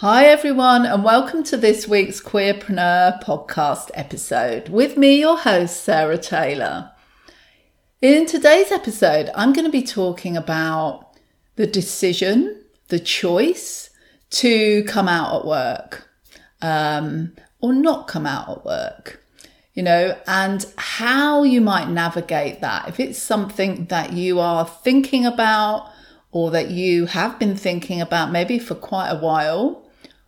Hi, everyone, and welcome to this week's Queerpreneur podcast episode with me, your host, Sarah Taylor. In today's episode, I'm going to be talking about the decision, the choice to come out at work um, or not come out at work, you know, and how you might navigate that. If it's something that you are thinking about or that you have been thinking about maybe for quite a while,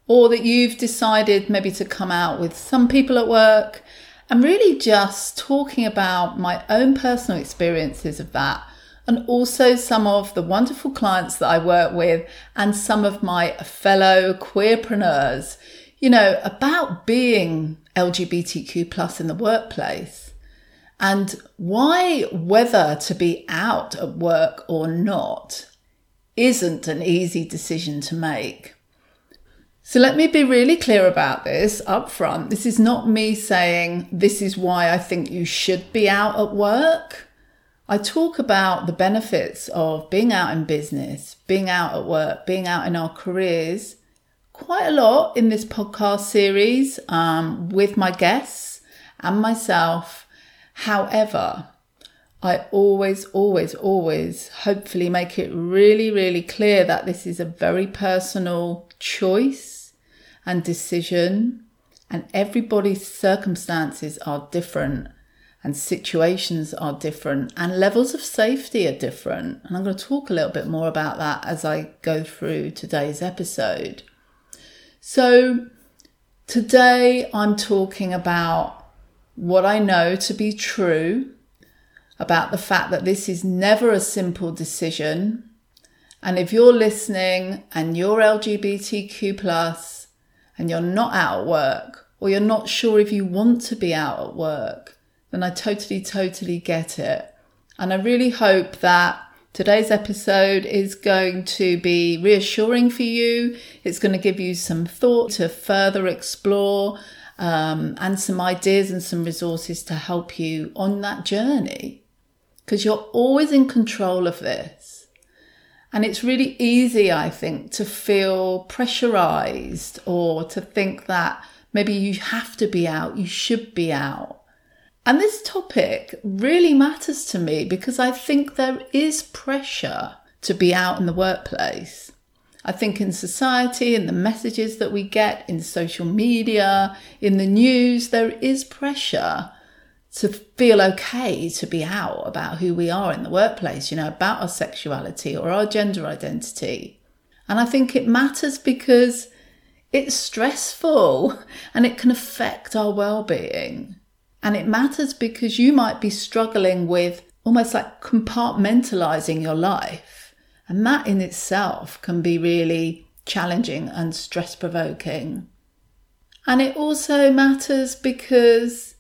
or that you've decided maybe to come out with some people at work and really just talking about my own personal experiences of that and also some of the wonderful clients that I work with and some of my fellow queerpreneurs, you know, about being LGBTQ plus in the workplace and why whether to be out at work or not isn't an easy decision to make. So let me be really clear about this up front. This is not me saying this is why I think you should be out at work. I talk about the benefits of being out in business, being out at work, being out in our careers quite a lot in this podcast series um, with my guests and myself. However, I always, always, always hopefully make it really, really clear that this is a very personal choice and decision, and everybody's circumstances are different, and situations are different, and levels of safety are different. And I'm going to talk a little bit more about that as I go through today's episode. So, today I'm talking about what I know to be true about the fact that this is never a simple decision. And if you're listening and you're LGBTQ plus and you're not out at work or you're not sure if you want to be out at work, then I totally, totally get it. And I really hope that today's episode is going to be reassuring for you. It's going to give you some thought to further explore um, and some ideas and some resources to help you on that journey. Because you're always in control of this. And it's really easy, I think, to feel pressurized or to think that maybe you have to be out, you should be out. And this topic really matters to me because I think there is pressure to be out in the workplace. I think in society, in the messages that we get in social media, in the news, there is pressure to feel okay to be out about who we are in the workplace, you know, about our sexuality or our gender identity. And I think it matters because it's stressful and it can affect our well being. And it matters because you might be struggling with almost like compartmentalizing your life. And that in itself can be really challenging and stress provoking. And it also matters because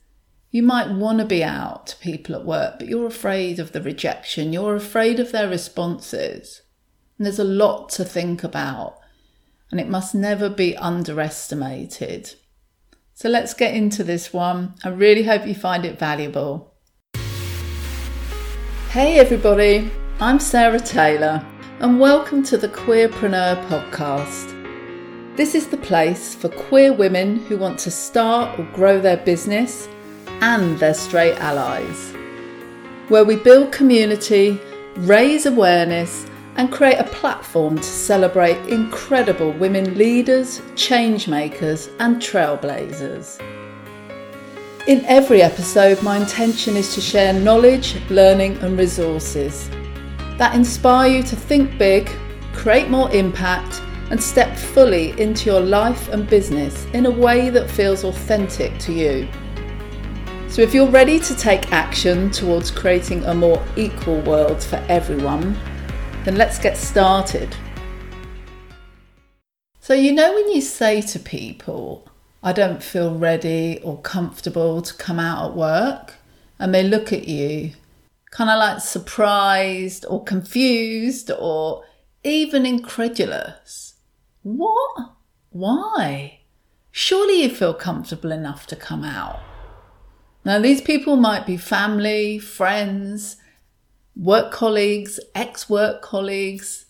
you might want to be out to people at work, but you're afraid of the rejection. You're afraid of their responses. And there's a lot to think about, and it must never be underestimated. So let's get into this one. I really hope you find it valuable. Hey, everybody, I'm Sarah Taylor, and welcome to the Queerpreneur podcast. This is the place for queer women who want to start or grow their business and their straight allies, where we build community, raise awareness, and create a platform to celebrate incredible women leaders, change makers, and trailblazers. In every episode, my intention is to share knowledge, learning, and resources that inspire you to think big, create more impact, and step fully into your life and business in a way that feels authentic to you. So, if you're ready to take action towards creating a more equal world for everyone, then let's get started. So, you know, when you say to people, I don't feel ready or comfortable to come out at work, and they look at you kind of like surprised or confused or even incredulous. What? Why? Surely you feel comfortable enough to come out. Now, these people might be family, friends, work colleagues, ex work colleagues,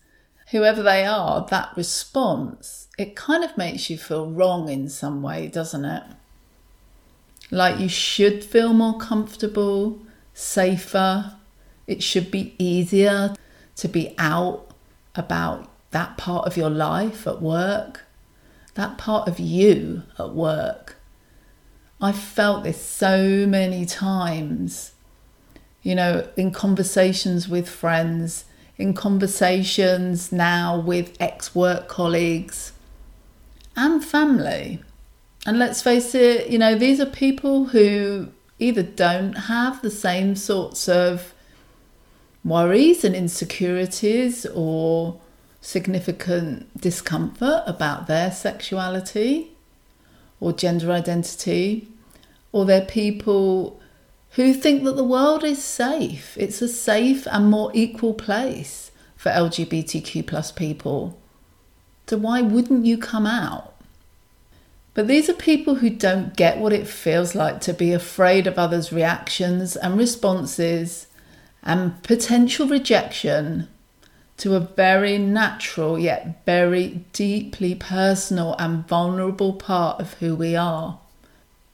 whoever they are, that response, it kind of makes you feel wrong in some way, doesn't it? Like you should feel more comfortable, safer. It should be easier to be out about that part of your life at work, that part of you at work. I've felt this so many times, you know, in conversations with friends, in conversations now with ex work colleagues and family. And let's face it, you know, these are people who either don't have the same sorts of worries and insecurities or significant discomfort about their sexuality or gender identity, or they're people who think that the world is safe. It's a safe and more equal place for LGBTQ plus people. So why wouldn't you come out? But these are people who don't get what it feels like to be afraid of others' reactions and responses and potential rejection to a very natural yet very deeply personal and vulnerable part of who we are.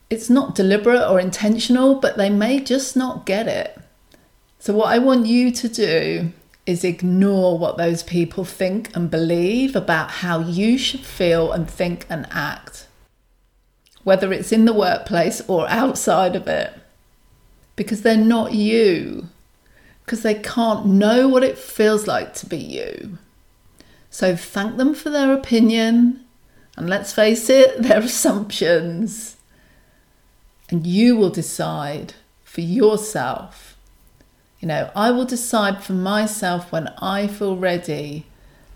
It's not deliberate or intentional, but they may just not get it. So, what I want you to do is ignore what those people think and believe about how you should feel and think and act, whether it's in the workplace or outside of it, because they're not you because they can't know what it feels like to be you. So thank them for their opinion, and let's face it, their assumptions. And you will decide for yourself. You know, I will decide for myself when I feel ready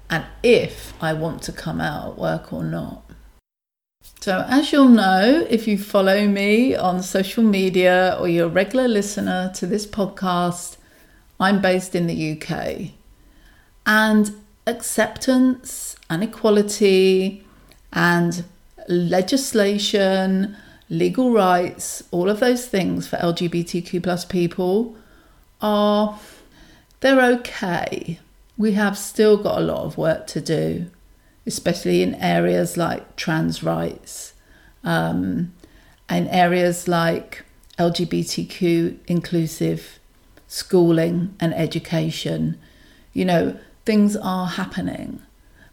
and if I want to come out at work or not. So, as you'll know, if you follow me on social media or you're a regular listener to this podcast, I'm based in the UK. And acceptance and equality and legislation, legal rights, all of those things for LGBTQ plus people are they're okay. We have still got a lot of work to do, especially in areas like trans rights, um, and areas like LGBTQ inclusive schooling and education. You know, things are happening,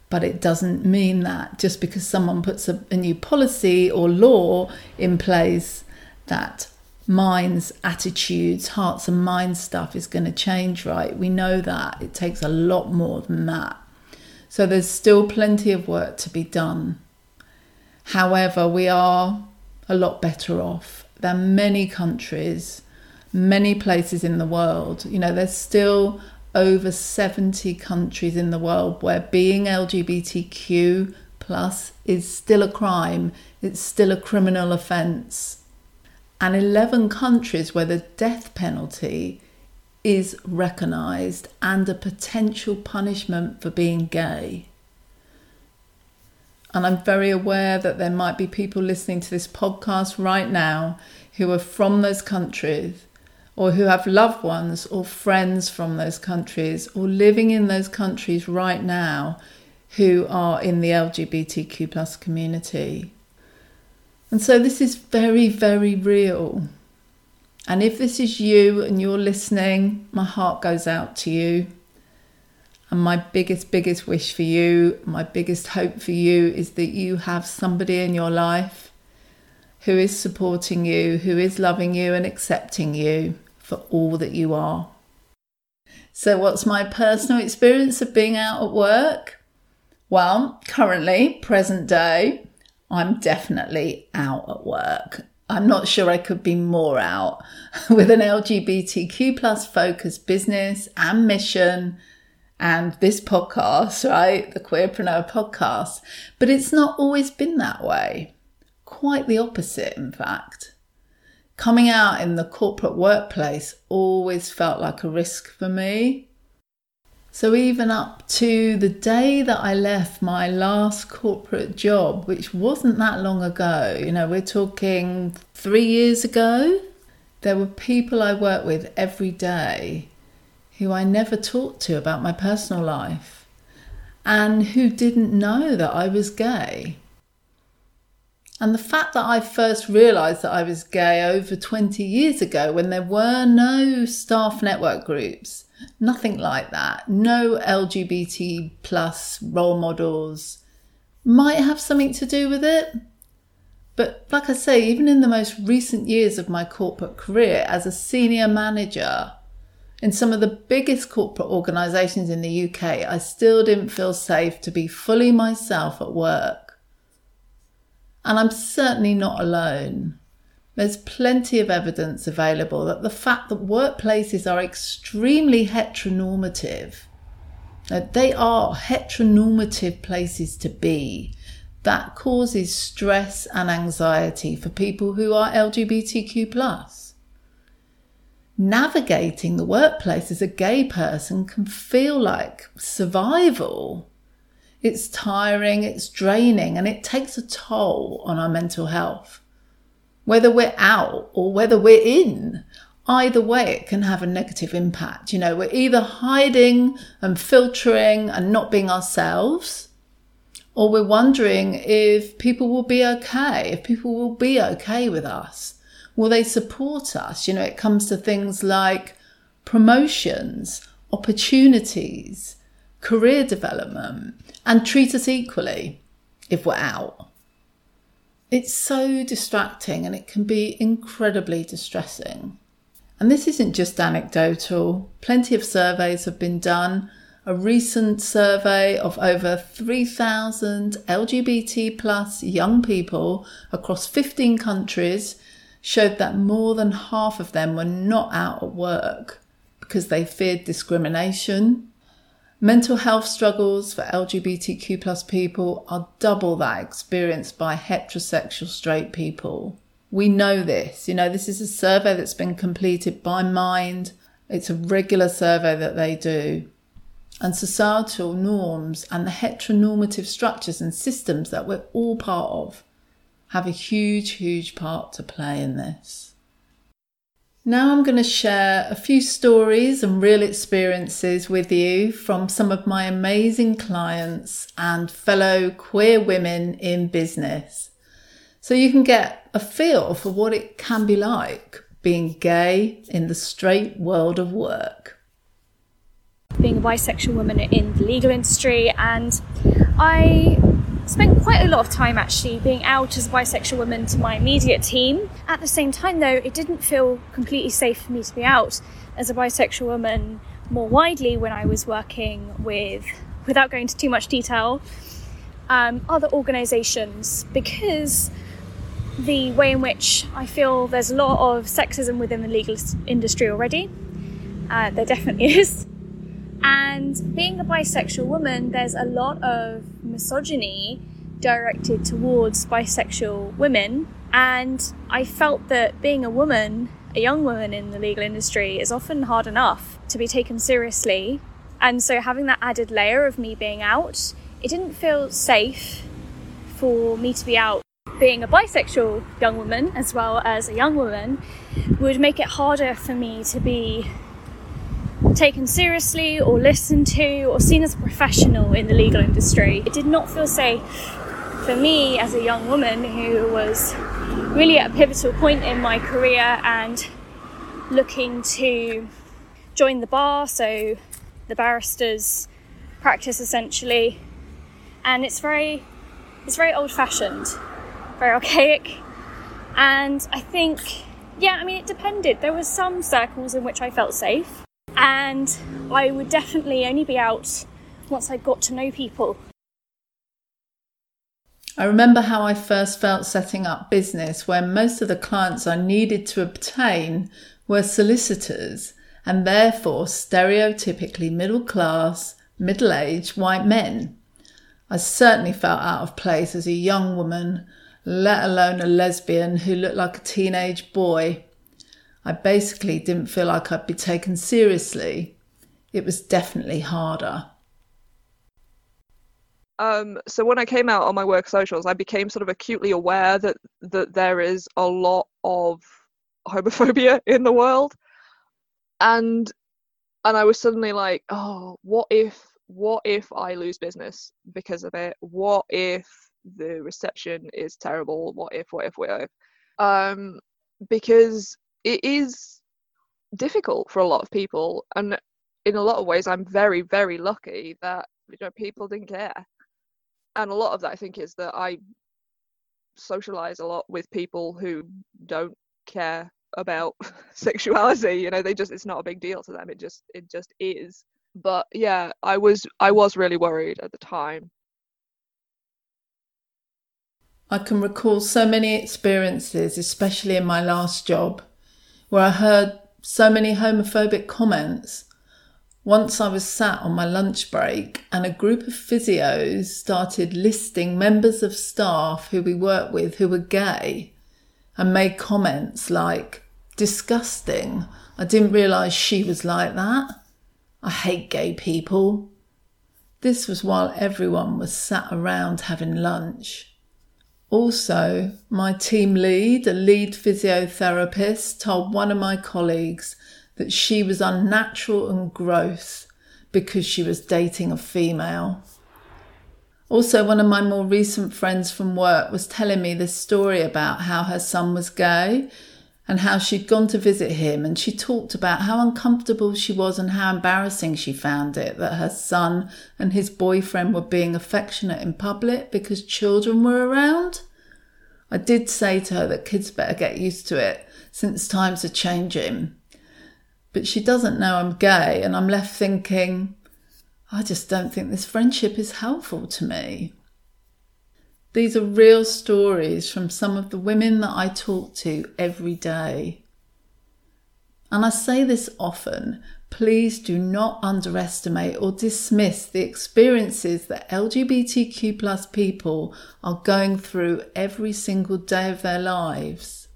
but it doesn't mean that just because someone puts a, a new policy or law in place that minds, attitudes, hearts and mind stuff is going to change, right? We know that. It takes a lot more than that. So there's still plenty of work to be done. However, we are a lot better off than many countries many places in the world. You know, there's still over 70 countries in the world where being LGBTQ plus is still a crime, it's still a criminal offence. And 11 countries where the death penalty is recognised and a potential punishment for being gay. And I'm very aware that there might be people listening to this podcast right now who are from those countries or who have loved ones or friends from those countries or living in those countries right now who are in the LGBTQ plus community. And so this is very, very real. And if this is you and you're listening, my heart goes out to you. And my biggest, biggest wish for you, my biggest hope for you is that you have somebody in your life who is supporting you, who is loving you and accepting you for all that you are. So, what's my personal experience of being out at work? Well, currently, present day, I'm definitely out at work. I'm not sure I could be more out with an LGBTQ plus focused business and mission and this podcast, right? The Queerpreneur podcast. But it's not always been that way. Quite the opposite, in fact coming out in the corporate workplace always felt like a risk for me. So, even up to the day that I left my last corporate job, which wasn't that long ago, you know, we're talking three years ago, there were people I worked with every day who I never talked to about my personal life. and who didn't know that I was gay. And the fact that I first realised that I was gay over 20 years ago when there were no staff network groups, nothing like that, no LGBT plus role models, might have something to do with it. But like I say, even in the most recent years of my corporate career as a senior manager in some of the biggest corporate organisations in the UK, I still didn't feel safe to be fully myself at work. And I'm certainly not alone. There's plenty of evidence available that the fact that workplaces are extremely heteronormative, that they are heteronormative places to be, that causes stress and anxiety for people who are LGBTQ. Navigating the workplace as a gay person can feel like survival it's tiring, it's draining, and it takes a toll on our mental health. Whether we're out or whether we're in, either way, it can have a negative impact. You know, we're either hiding and filtering and not being ourselves, or we're wondering if people will be okay, if people will be okay with us. Will they support us? You know, it comes to things like promotions, opportunities, career development, and treat us equally if we're out. It's so distracting and it can be incredibly distressing. And this isn't just anecdotal, plenty of surveys have been done. A recent survey of over 3,000 LGBT plus young people across 15 countries showed that more than half of them were not out at work because they feared discrimination, Mental health struggles for LGBTQ plus people are double that experienced by heterosexual straight people. We know this. You know, this is a survey that's been completed by Mind. It's a regular survey that they do. And societal norms and the heteronormative structures and systems that we're all part of have a huge, huge part to play in this. Now I'm going to share a few stories and real experiences with you from some of my amazing clients and fellow queer women in business. So you can get a feel for what it can be like being gay in the straight world of work. Being a bisexual woman in the legal industry, and I spent quite a lot of time actually being out as a bisexual woman to my immediate team. At the same time, though, it didn't feel completely safe for me to be out as a bisexual woman more widely when I was working with, without going into too much detail, um, other organisations because the way in which I feel there's a lot of sexism within the legal industry already. Uh, there definitely is. And being a bisexual woman, there's a lot of misogyny directed towards bisexual women. And I felt that being a woman, a young woman in the legal industry, is often hard enough to be taken seriously. And so having that added layer of me being out, it didn't feel safe for me to be out. Being a bisexual young woman as well as a young woman would make it harder for me to be taken seriously or listened to or seen as a professional in the legal industry. It did not feel safe for me as a young woman who was really at a pivotal point in my career and looking to join the bar, so the barrister's practice essentially. And it's very it's very old fashioned, very archaic. And I think yeah, I mean it depended. There were some circles in which I felt safe and I would definitely only be out once I got to know people. I remember how I first felt setting up business when most of the clients I needed to obtain were solicitors and therefore stereotypically middle class, middle aged white men. I certainly felt out of place as a young woman, let alone a lesbian who looked like a teenage boy. I basically didn't feel like I'd be taken seriously. It was definitely harder. Um, so when I came out on my work socials, I became sort of acutely aware that that there is a lot of homophobia in the world, and and I was suddenly like, oh, what if what if I lose business because of it? What if the reception is terrible? What if, what if, what if? Um, because it is difficult for a lot of people. And in a lot of ways, I'm very, very lucky that you know people didn't care. And a lot of that, I think, is that I socialize a lot with people who don't care about sexuality you know they just it's not a big deal to them it just it just is but yeah i was i was really worried at the time i can recall so many experiences especially in my last job where i heard so many homophobic comments once I was sat on my lunch break and a group of physios started listing members of staff who we work with who were gay and made comments like, disgusting. I didn't realise she was like that. I hate gay people. This was while everyone was sat around having lunch. Also, my team lead, a lead physiotherapist, told one of my colleagues that she was unnatural and gross because she was dating a female. Also, one of my more recent friends from work was telling me this story about how her son was gay and how she'd gone to visit him and she talked about how uncomfortable she was and how embarrassing she found it that her son and his boyfriend were being affectionate in public because children were around. I did say to her that kids better get used to it since times are changing but she doesn't know I'm gay, and I'm left thinking, I just don't think this friendship is helpful to me. These are real stories from some of the women that I talk to every day. And I say this often please do not underestimate or dismiss the experiences that LGBTQ plus people are going through every single day of their lives.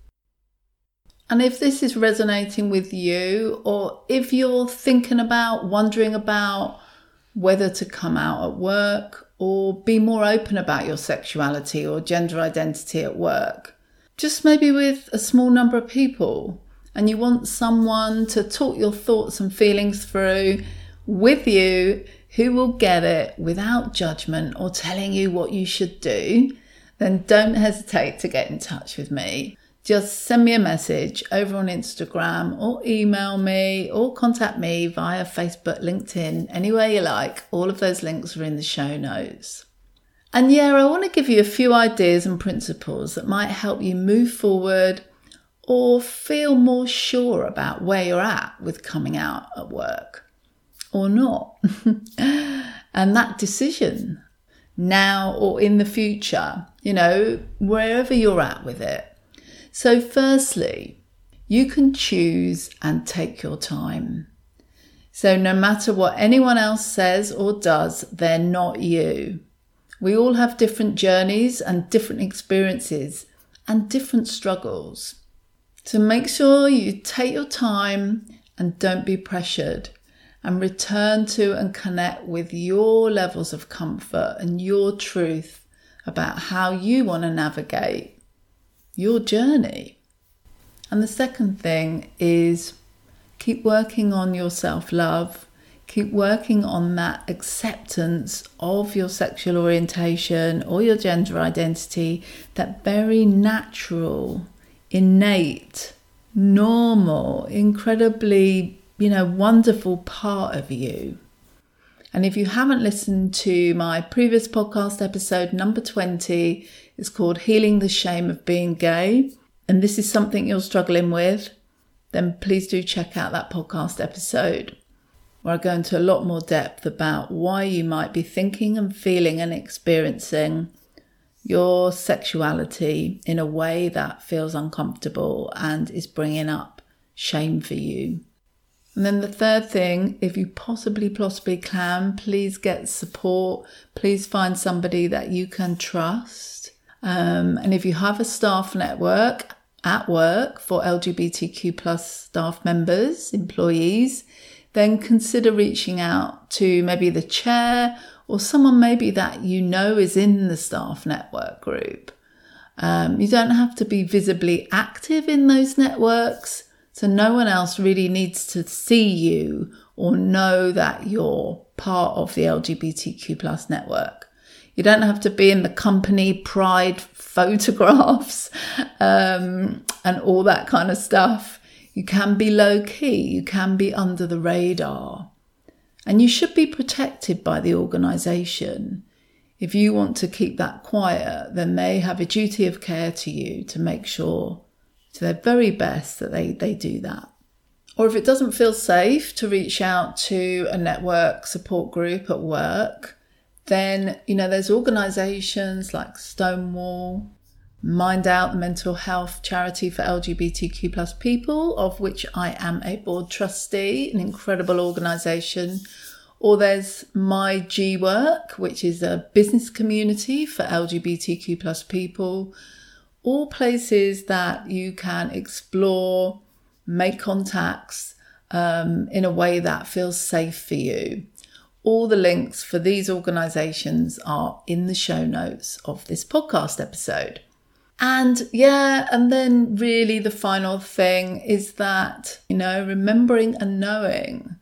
And if this is resonating with you, or if you're thinking about, wondering about whether to come out at work or be more open about your sexuality or gender identity at work, just maybe with a small number of people, and you want someone to talk your thoughts and feelings through with you who will get it without judgment or telling you what you should do, then don't hesitate to get in touch with me just send me a message over on Instagram or email me or contact me via Facebook, LinkedIn, anywhere you like. All of those links are in the show notes. And yeah, I want to give you a few ideas and principles that might help you move forward or feel more sure about where you're at with coming out at work or not. and that decision now or in the future, you know, wherever you're at with it so, firstly, you can choose and take your time. So, no matter what anyone else says or does, they're not you. We all have different journeys and different experiences and different struggles. So, make sure you take your time and don't be pressured and return to and connect with your levels of comfort and your truth about how you want to navigate your journey. And the second thing is keep working on your self love, keep working on that acceptance of your sexual orientation or your gender identity, that very natural, innate, normal, incredibly, you know, wonderful part of you. And if you haven't listened to my previous podcast episode, number 20, it's called Healing the Shame of Being Gay. And this is something you're struggling with, then please do check out that podcast episode where I go into a lot more depth about why you might be thinking and feeling and experiencing your sexuality in a way that feels uncomfortable and is bringing up shame for you. And then the third thing, if you possibly, possibly can, please get support. Please find somebody that you can trust. Um, and if you have a staff network at work for LGBTQ plus staff members, employees, then consider reaching out to maybe the chair or someone maybe that you know is in the staff network group. Um, you don't have to be visibly active in those networks so no one else really needs to see you or know that you're part of the LGBTQ plus network. You don't have to be in the company pride photographs um, and all that kind of stuff. You can be low key, you can be under the radar. And you should be protected by the organisation. If you want to keep that quiet, then they have a duty of care to you to make sure to their very best that they, they do that. Or if it doesn't feel safe to reach out to a network support group at work, then, you know, there's organizations like Stonewall, Mind Out, the mental health charity for LGBTQ plus people, of which I am a board trustee, an incredible organization. Or there's myGwork, which is a business community for LGBTQ plus people. All places that you can explore, make contacts um, in a way that feels safe for you. All the links for these organizations are in the show notes of this podcast episode. And yeah, and then really the final thing is that, you know, remembering and knowing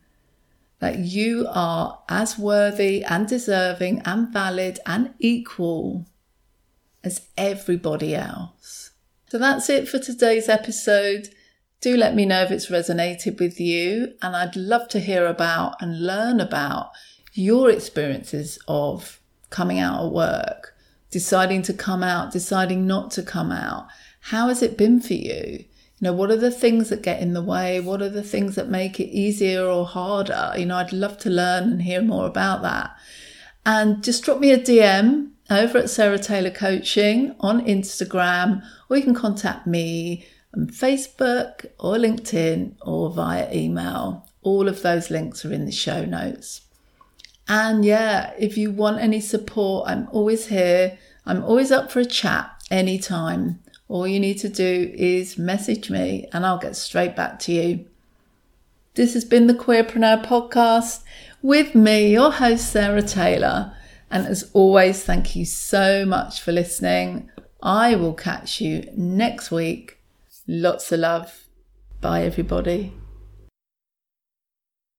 that you are as worthy and deserving and valid and equal as everybody else. So that's it for today's episode. Do let me know if it's resonated with you, and I'd love to hear about and learn about your experiences of coming out of work, deciding to come out, deciding not to come out. How has it been for you? You know, what are the things that get in the way? What are the things that make it easier or harder? You know, I'd love to learn and hear more about that. And just drop me a DM over at Sarah Taylor Coaching on Instagram, or you can contact me on Facebook or LinkedIn or via email. All of those links are in the show notes. And yeah, if you want any support, I'm always here. I'm always up for a chat anytime. All you need to do is message me and I'll get straight back to you. This has been the Queerpreneur podcast with me, your host, Sarah Taylor. And as always, thank you so much for listening. I will catch you next week. Lots of love. Bye, everybody.